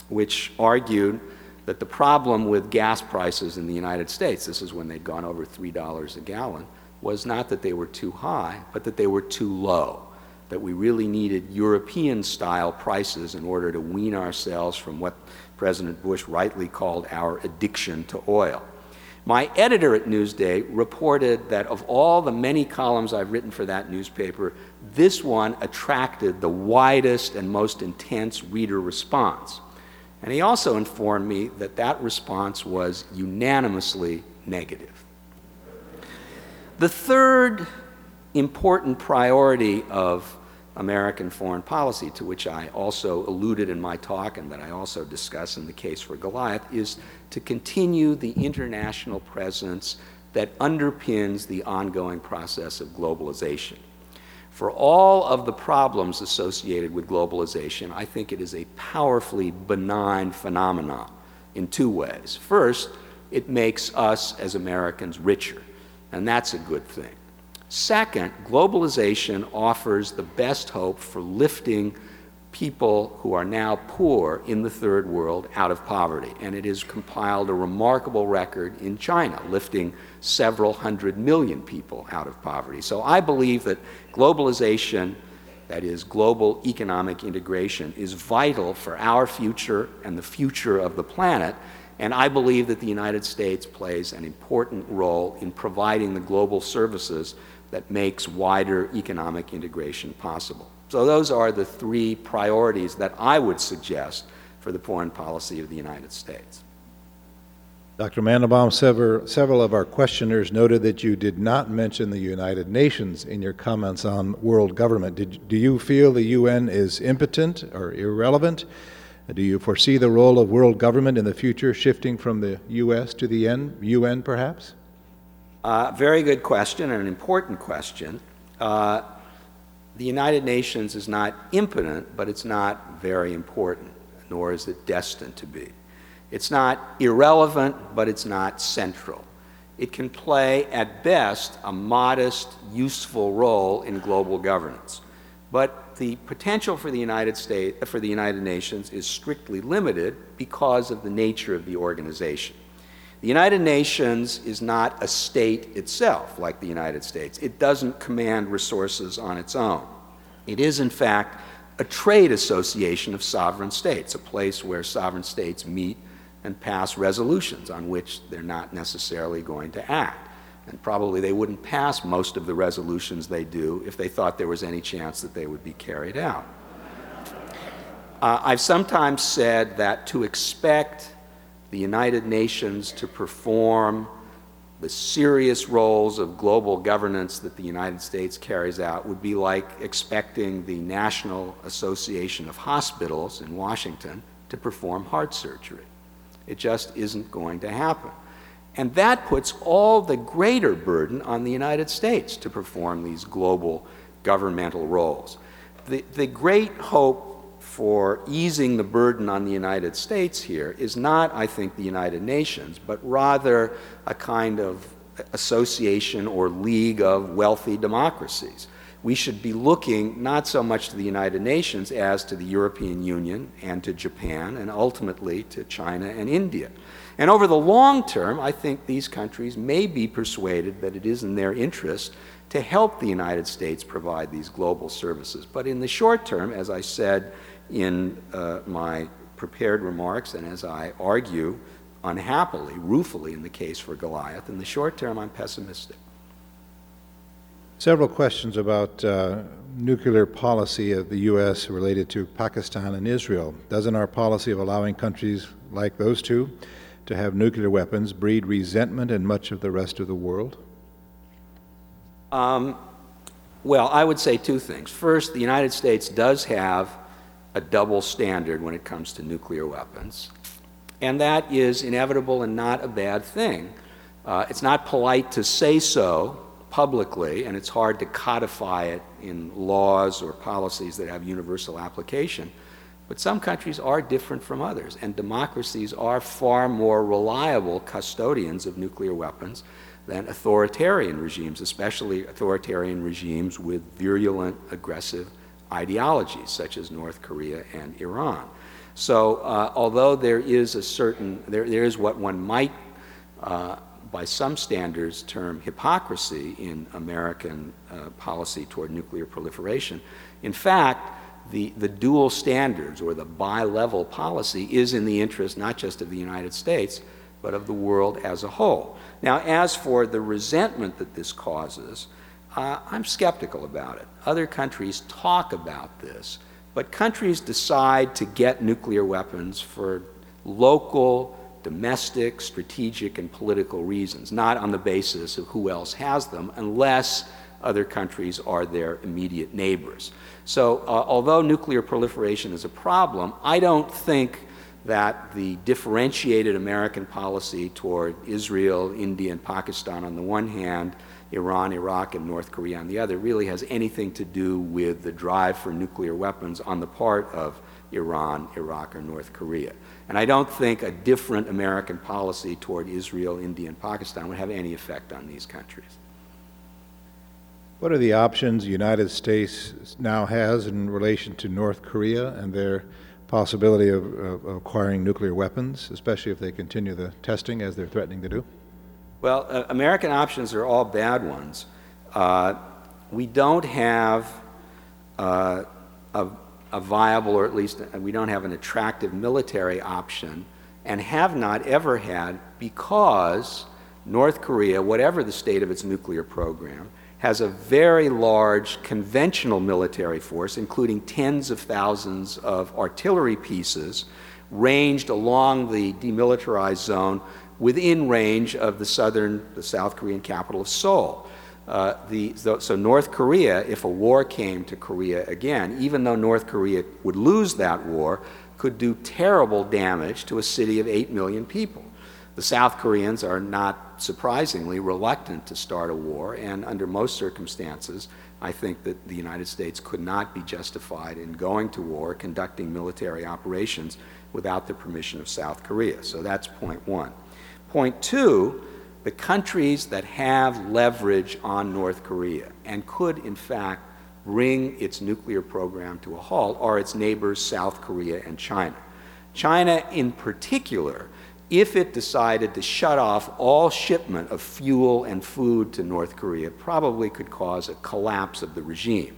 which argued that the problem with gas prices in the United States, this is when they'd gone over $3 a gallon, was not that they were too high, but that they were too low. That we really needed European style prices in order to wean ourselves from what President Bush rightly called our addiction to oil. My editor at Newsday reported that of all the many columns I've written for that newspaper, this one attracted the widest and most intense reader response. And he also informed me that that response was unanimously negative. The third important priority of American foreign policy, to which I also alluded in my talk and that I also discuss in the case for Goliath, is to continue the international presence that underpins the ongoing process of globalization. For all of the problems associated with globalization, I think it is a powerfully benign phenomenon in two ways. First, it makes us as Americans richer, and that's a good thing. Second, globalization offers the best hope for lifting people who are now poor in the third world out of poverty. And it has compiled a remarkable record in China, lifting several hundred million people out of poverty. So I believe that globalization, that is, global economic integration, is vital for our future and the future of the planet. And I believe that the United States plays an important role in providing the global services that makes wider economic integration possible. So those are the three priorities that I would suggest for the foreign policy of the United States. Dr. Mandelbaum, several, several of our questioners noted that you did not mention the United Nations in your comments on world government. Did, do you feel the UN is impotent or irrelevant? Do you foresee the role of world government in the future shifting from the U.S. to the UN, perhaps? Uh, very good question and an important question. Uh, the United Nations is not impotent, but it's not very important, nor is it destined to be. It's not irrelevant, but it's not central. It can play, at best, a modest, useful role in global governance. But the potential for the United States, for the United Nations is strictly limited because of the nature of the organization. The United Nations is not a state itself, like the United States. It doesn't command resources on its own. It is, in fact, a trade association of sovereign states, a place where sovereign states meet and pass resolutions on which they're not necessarily going to act. And probably they wouldn't pass most of the resolutions they do if they thought there was any chance that they would be carried out. Uh, I've sometimes said that to expect the United Nations to perform the serious roles of global governance that the United States carries out would be like expecting the National Association of Hospitals in Washington to perform heart surgery. It just isn't going to happen. And that puts all the greater burden on the United States to perform these global governmental roles. The, the great hope for easing the burden on the United States here is not, I think, the United Nations, but rather a kind of association or league of wealthy democracies. We should be looking not so much to the United Nations as to the European Union and to Japan and ultimately to China and India. And over the long term, I think these countries may be persuaded that it is in their interest to help the United States provide these global services. But in the short term, as I said in uh, my prepared remarks and as I argue unhappily, ruefully in the case for Goliath, in the short term, I'm pessimistic. Several questions about uh, nuclear policy of the U.S. related to Pakistan and Israel. Doesn't our policy of allowing countries like those two to have nuclear weapons breed resentment in much of the rest of the world? Um, well, I would say two things. First, the United States does have a double standard when it comes to nuclear weapons, and that is inevitable and not a bad thing. Uh, it's not polite to say so publicly, and it's hard to codify it in laws or policies that have universal application. But some countries are different from others, and democracies are far more reliable custodians of nuclear weapons than authoritarian regimes, especially authoritarian regimes with virulent, aggressive ideologies, such as North Korea and Iran. So, uh, although there is a certain, there, there is what one might uh, by some standards, term hypocrisy in American uh, policy toward nuclear proliferation. In fact, the, the dual standards or the bi-level policy is in the interest not just of the United States, but of the world as a whole. Now, as for the resentment that this causes, uh, I'm skeptical about it. Other countries talk about this, but countries decide to get nuclear weapons for local domestic, strategic, and political reasons, not on the basis of who else has them, unless other countries are their immediate neighbors. So, uh, although nuclear proliferation is a problem, I don't think that the differentiated American policy toward Israel, India, and Pakistan on the one hand, Iran, Iraq, and North Korea on the other really has anything to do with the drive for nuclear weapons on the part of Iran, Iraq, or North Korea. And I don't think a different American policy toward Israel, India, and Pakistan would have any effect on these countries. What are the options the United States now has in relation to North Korea and their possibility of, of, acquiring nuclear weapons, especially if they continue the testing as they're threatening to do? Well, uh, American options are all bad ones. Uh, we don't have uh, a a viable, or at least we don't have an attractive military option, and have not ever had because North Korea, whatever the state of its nuclear program, has a very large conventional military force, including tens of thousands of artillery pieces, ranged along the demilitarized zone within range of the southern, the South Korean capital of Seoul. Uh, the, so, so, North Korea, if a war came to Korea again, even though North Korea would lose that war, could do terrible damage to a city of 8 million people. The South Koreans are not surprisingly reluctant to start a war, and under most circumstances, I think that the United States could not be justified in going to war, conducting military operations without the permission of South Korea. So that's point one. Point two, the countries that have leverage on North Korea and could, in fact, bring its nuclear program to a halt are its neighbors, South Korea and China. China, in particular, if it decided to shut off all shipment of fuel and food to North Korea, probably could cause a collapse of the regime.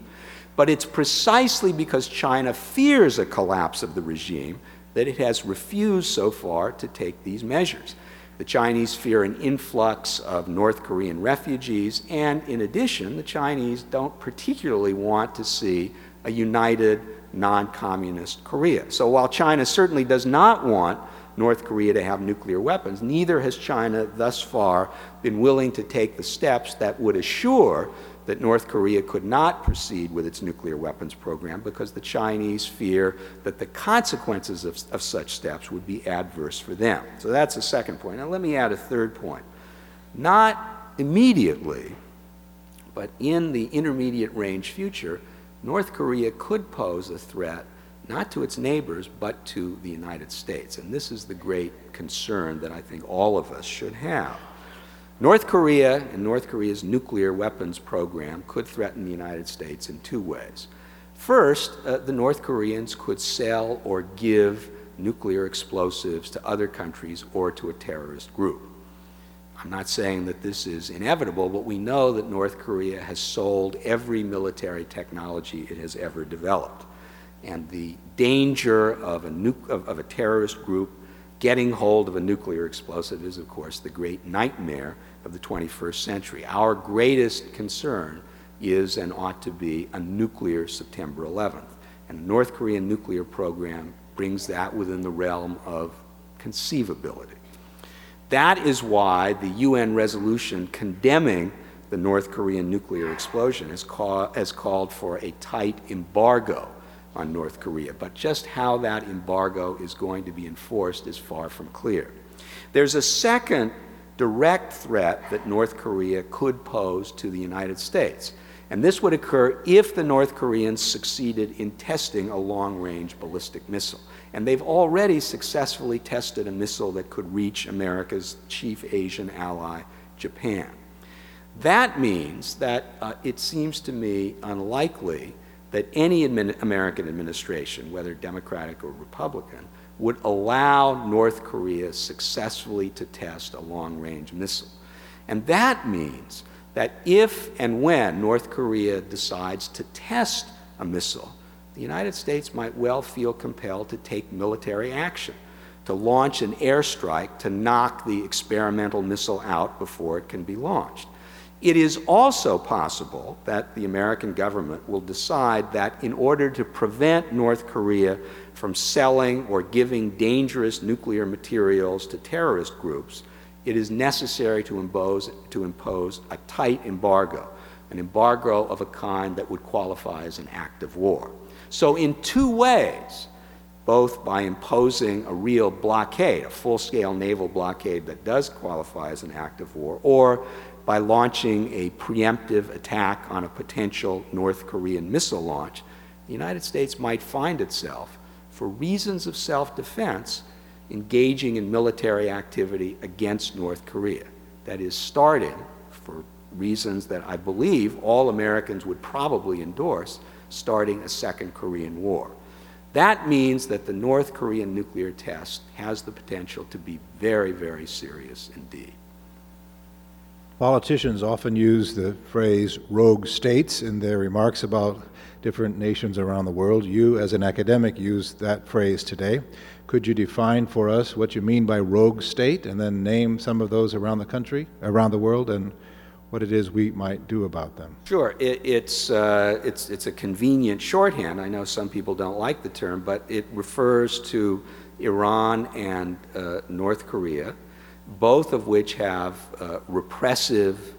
But it's precisely because China fears a collapse of the regime that it has refused so far to take these measures. The Chinese fear an influx of North Korean refugees, and in addition, the Chinese don't particularly want to see a united, non communist Korea. So while China certainly does not want North Korea to have nuclear weapons, neither has China thus far been willing to take the steps that would assure that North Korea could not proceed with its nuclear weapons program because the Chinese fear that the consequences of, of, such steps would be adverse for them. So that's the second point. Now, let me add a third point. Not immediately, but in the intermediate range future, North Korea could pose a threat not to its neighbors, but to the United States. And this is the great concern that I think all of us should have. North Korea and North Korea's nuclear weapons program could threaten the United States in two ways. First, uh, the North Koreans could sell or give nuclear explosives to other countries or to a terrorist group. I'm not saying that this is inevitable, but we know that North Korea has sold every military technology it has ever developed. And the danger of a, nu- of, of a terrorist group getting hold of a nuclear explosive is, of course, the great nightmare of the 21st century. Our greatest concern is and ought to be a nuclear September 11th. And the North Korean nuclear program brings that within the realm of conceivability. That is why the UN resolution condemning the North Korean nuclear explosion has, call, has called for a tight embargo on North Korea. But just how that embargo is going to be enforced is far from clear. There's a second direct threat that North Korea could pose to the United States. And this would occur if the North Koreans succeeded in testing a long range ballistic missile. And they've already successfully tested a missile that could reach America's chief Asian ally, Japan. That means that uh, it seems to me unlikely that any admin American administration, whether Democratic or Republican, would allow North Korea successfully to test a long range missile. And that means that if and when North Korea decides to test a missile, the United States might well feel compelled to take military action, to launch an airstrike to knock the experimental missile out before it can be launched. It is also possible that the American government will decide that in order to prevent North Korea from selling or giving dangerous nuclear materials to terrorist groups, it is necessary to impose, to impose a tight embargo, an embargo of a kind that would qualify as an act of war. So, in two ways, both by imposing a real blockade, a full scale naval blockade that does qualify as an act of war, or by launching a preemptive attack on a potential North Korean missile launch, the United States might find itself, for reasons of self defense, engaging in military activity against North Korea. That is, starting, for reasons that I believe all Americans would probably endorse, starting a second Korean War. That means that the North Korean nuclear test has the potential to be very, very serious indeed. Politicians often use the phrase rogue states in their remarks about different nations around the world. You, as an academic, use that phrase today. Could you define for us what you mean by rogue state and then name some of those around the country, around the world, and what it is we might do about them? Sure. It, it's, uh, it's, it's a convenient shorthand. I know some people don't like the term, but it refers to Iran and uh, North Korea, both of which have uh, repressive,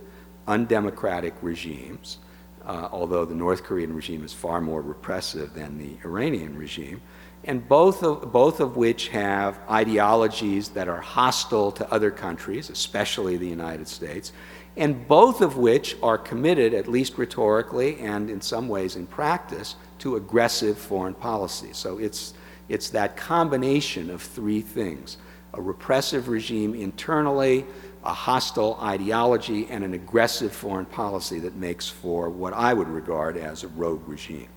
undemocratic regimes, uh, although the North Korean regime is far more repressive than the Iranian regime and both of, both of which have ideologies that are hostile to other countries, especially the United States, and both of which are committed, at least rhetorically and in some ways in practice, to aggressive foreign policy. So it's, it's that combination of three things a repressive regime internally, a hostile ideology, and an aggressive foreign policy that makes for what I would regard as a rogue regime.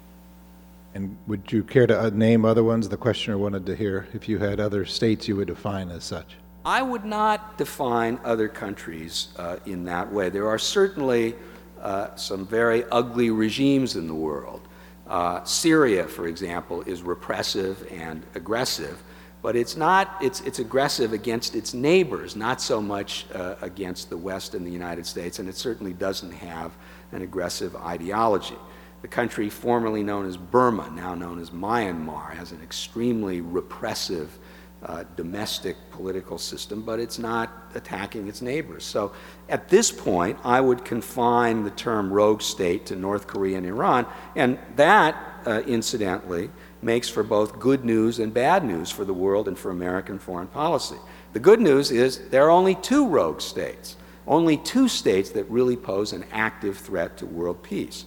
And would you care to uh, name other ones? The questioner wanted to hear if you had other states you would define as such. I would not define other countries uh, in that way. There are certainly uh, some very ugly regimes in the world. Uh, Syria, for example, is repressive and aggressive, but it's not, it's, it's aggressive against its neighbors, not so much uh, against the West and the United States, and it certainly doesn't have an aggressive ideology. The country formerly known as Burma, now known as Myanmar, has an extremely repressive uh, domestic political system, but it's not attacking its neighbors. So at this point, I would confine the term rogue state to North Korea and Iran, and that, uh, incidentally, makes for both good news and bad news for the world and for American foreign policy. The good news is there are only two rogue states, only two states that really pose an active threat to world peace.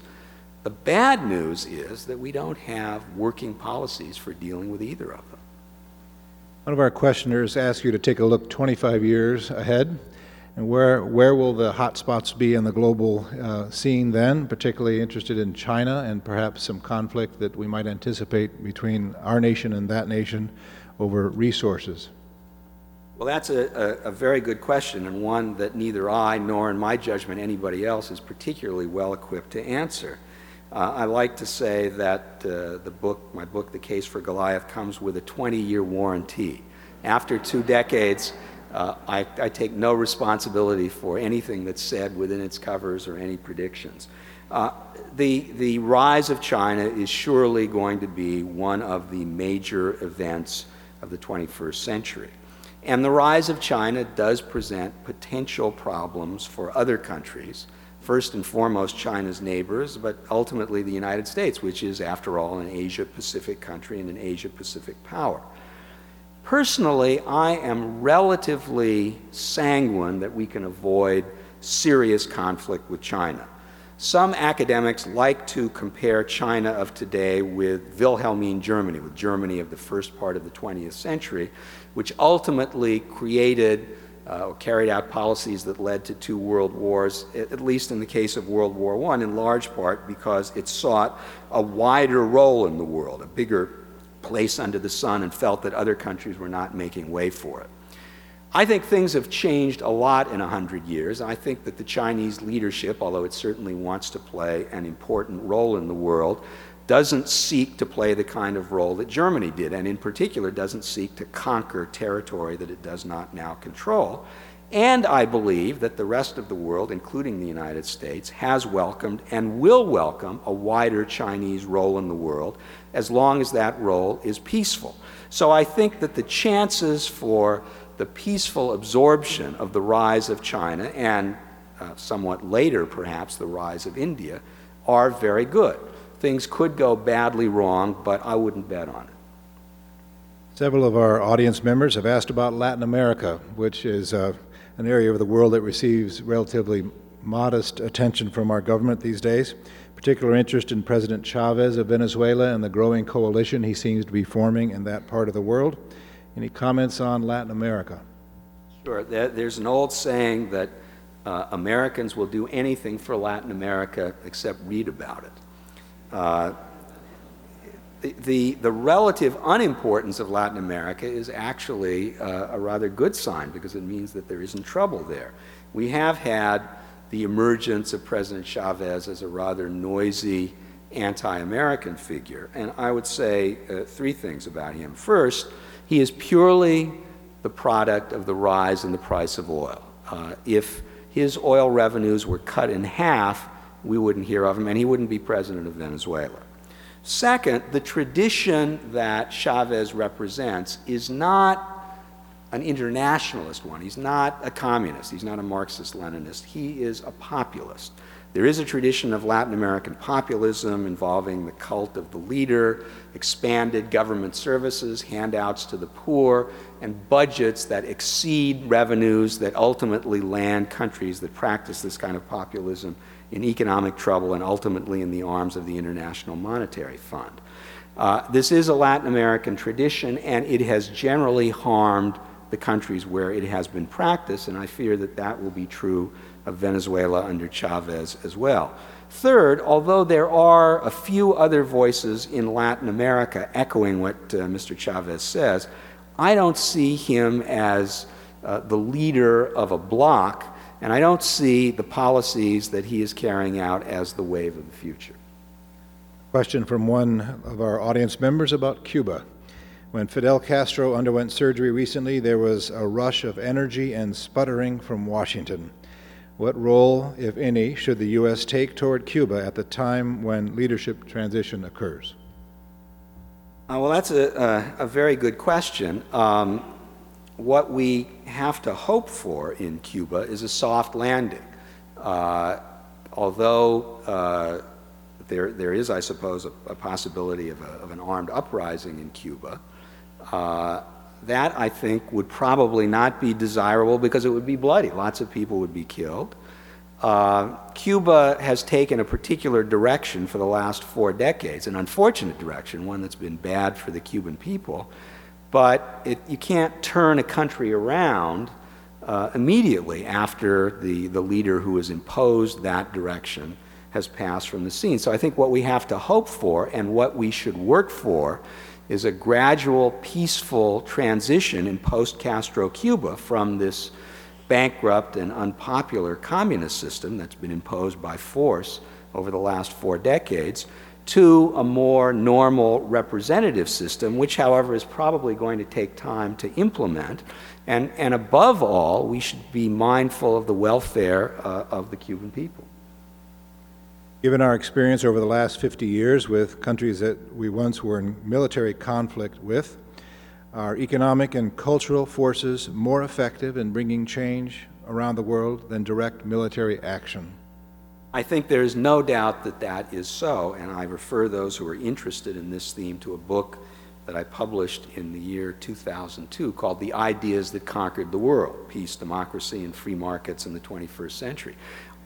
The bad news is that we don't have working policies for dealing with either of them. One of our questioners asked you to take a look 25 years ahead. And where, where will the hotspots be in the global uh, scene then? Particularly interested in China and perhaps some conflict that we might anticipate between our nation and that nation over resources. Well, that's a, a, a, very good question, and one that neither I nor, in my judgment, anybody else is particularly well equipped to answer. Uh, I like to say that uh, the book, my book, The Case for Goliath, comes with a 20 year warranty. After two decades, uh, I, I, take no responsibility for anything that's said within its covers or any predictions. Uh, the, the rise of China is surely going to be one of the major events of the 21st century. And the rise of China does present potential problems for other countries, first and foremost China's neighbors, but ultimately the United States, which is, after all, an Asia Pacific country and an Asia Pacific power. Personally, I am relatively sanguine that we can avoid serious conflict with China. Some academics like to compare China of today with Wilhelmine Germany, with Germany of the first part of the 20th century, which ultimately created uh, or carried out policies that led to two world wars, at least in the case of World War I, in large part because it sought a wider role in the world, a bigger place under the sun, and felt that other countries were not making way for it. I think things have changed a lot in 100 years. I think that the Chinese leadership, although it certainly wants to play an important role in the world, doesn't seek to play the kind of role that Germany did, and in particular doesn't seek to conquer territory that it does not now control. And I believe that the rest of the world, including the United States, has welcomed and will welcome a wider Chinese role in the world as long as that role is peaceful. So I think that the chances for the peaceful absorption of the rise of China and uh, somewhat later, perhaps, the rise of India are very good. Things could go badly wrong, but I wouldn't bet on it. Several of our audience members have asked about Latin America, which is uh, an area of the world that receives relatively modest attention from our government these days. Particular interest in President Chavez of Venezuela and the growing coalition he seems to be forming in that part of the world. Any comments on Latin America? Sure. There's an old saying that uh, Americans will do anything for Latin America except read about it. Uh, the, the, relative unimportance of Latin America is actually uh, a rather good sign because it means that there isn't trouble there. We have had the emergence of President Chavez as a rather noisy anti American figure, and I would say uh, three things about him. First, he is purely the product of the rise in the price of oil. Uh, if his oil revenues were cut in half, we wouldn't hear of him, and he wouldn't be president of Venezuela. Second, the tradition that Chavez represents is not an internationalist one. He's not a communist. He's not a Marxist Leninist. He is a populist. There is a tradition of Latin American populism involving the cult of the leader, expanded government services, handouts to the poor, and budgets that exceed revenues that ultimately land countries that practice this kind of populism in economic trouble and ultimately in the arms of the International Monetary Fund. Uh, this is a Latin American tradition, and it has generally harmed the countries where it has been practiced, and I fear that that will be true of Venezuela under Chavez as well. Third, although there are a few other voices in Latin America echoing what uh, Mr. Chavez says, I don't see him as uh, the leader of a bloc and I don't see the policies that he is carrying out as the wave of the future. Question from one of our audience members about Cuba. When Fidel Castro underwent surgery recently, there was a rush of energy and sputtering from Washington. What role, if any, should the U.S. take toward Cuba at the time when leadership transition occurs? Uh, well, that's a, a, a, very good question. Um, what we have to hope for in Cuba is a soft landing. Uh, although uh, there, there is, I suppose, a, a possibility of, of, an armed uprising in Cuba, uh, that I think would probably not be desirable because it would be bloody. Lots of people would be killed. Uh, Cuba has taken a particular direction for the last four decades, an unfortunate direction, one that's been bad for the Cuban people but it, you can't turn a country around uh, immediately after the, the leader who has imposed that direction has passed from the scene. So I think what we have to hope for and what we should work for is a gradual, peaceful transition in post Castro Cuba from this bankrupt and unpopular communist system that's been imposed by force over the last four decades to a more normal representative system, which, however, is probably going to take time to implement. And, and above all, we should be mindful of the welfare uh, of the Cuban people. Given our experience over the last 50 years with countries that we once were in military conflict with, are economic and cultural forces more effective in bringing change around the world than direct military action? I think there is no doubt that that is so, and I refer those who are interested in this theme to a book that I published in the year 2002 called The Ideas That Conquered the World Peace, Democracy, and Free Markets in the 21st Century.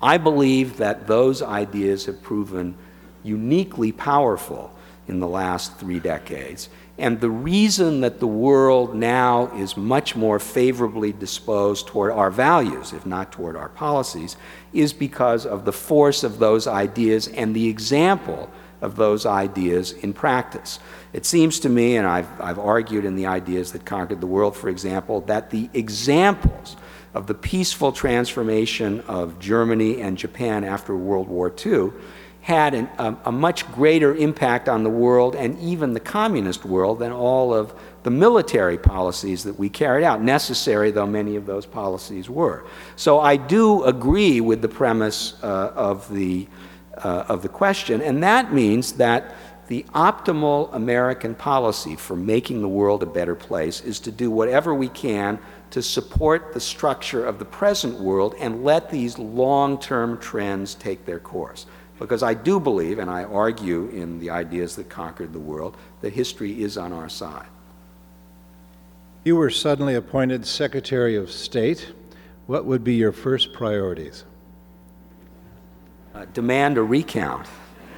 I believe that those ideas have proven uniquely powerful in the last three decades, and the reason that the world now is much more favorably disposed toward our values, if not toward our policies, is because of the force of those ideas and the example of those ideas in practice. It seems to me, and I've, I've argued in the ideas that conquered the world, for example, that the examples of the peaceful transformation of Germany and Japan after World War II had an, a, a, much greater impact on the world and even the communist world than all of the military policies that we carried out, necessary though many of those policies were. So I do agree with the premise uh, of, the, uh, of the question, and that means that the optimal American policy for making the world a better place is to do whatever we can to support the structure of the present world and let these long term trends take their course. Because I do believe, and I argue in the ideas that conquered the world, that history is on our side. You were suddenly appointed Secretary of State. What would be your first priorities? Uh, demand a recount.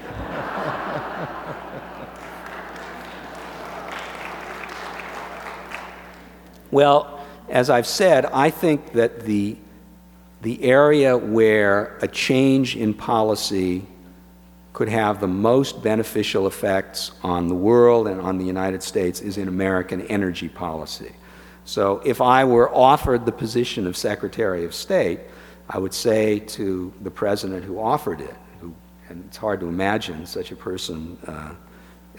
[laughs] well, as I've said, I think that the the area where a change in policy could have the most beneficial effects on the world and on the United States is in American energy policy. So if I were offered the position of Secretary of State, I would say to the president who offered it, who, and it's hard to imagine such a person uh,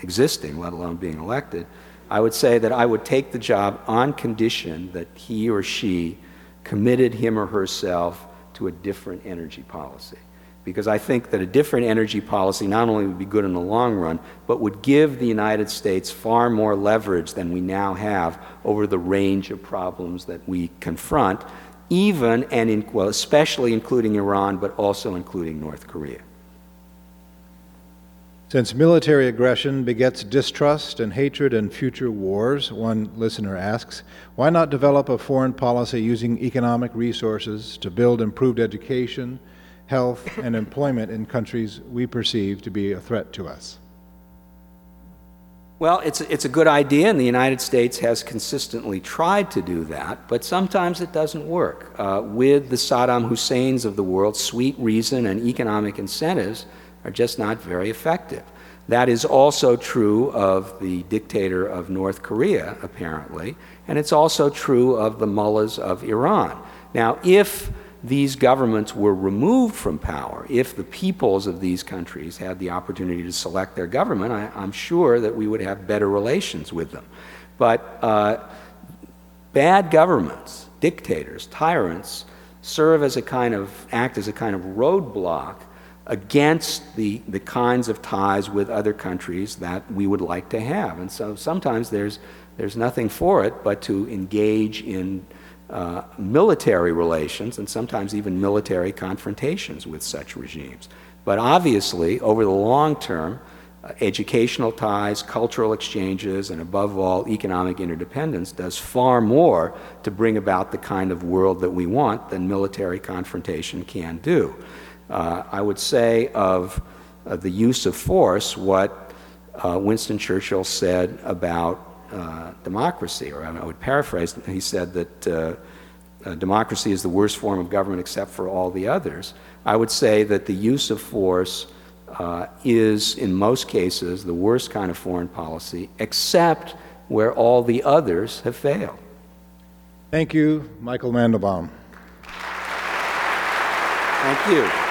existing, let alone being elected, I would say that I would take the job on condition that he or she committed him or herself to a different energy policy. Because I think that a different energy policy not only would be good in the long run, but would give the United States far more leverage than we now have over the range of problems that we confront, even and in, well, especially including Iran, but also including North Korea. Since military aggression begets distrust and hatred and future wars, one listener asks, why not develop a foreign policy using economic resources to build improved education, health, and employment in countries we perceive to be a threat to us? Well, it's, it's a good idea, and the United States has consistently tried to do that, but sometimes it doesn't work. Uh, with the Saddam Husseins of the world, sweet reason and economic incentives are just not very effective. That is also true of the dictator of North Korea, apparently, and it's also true of the mullahs of Iran. Now, if these governments were removed from power, if the peoples of these countries had the opportunity to select their government, I, am sure that we would have better relations with them. But uh, bad governments, dictators, tyrants, serve as a kind of, act as a kind of roadblock against the, the kinds of ties with other countries that we would like to have. And so sometimes there's, there's nothing for it but to engage in uh, military relations and sometimes even military confrontations with such regimes. But obviously, over the long term, uh, educational ties, cultural exchanges, and above all, economic interdependence does far more to bring about the kind of world that we want than military confrontation can do. Uh, I would say of uh, the use of force what uh, Winston Churchill said about uh, democracy, or I would paraphrase, he said that uh, uh, democracy is the worst form of government except for all the others. I would say that the use of force uh, is, in most cases, the worst kind of foreign policy, except where all the others have failed. Thank you, Michael Mandelbaum. Thank you.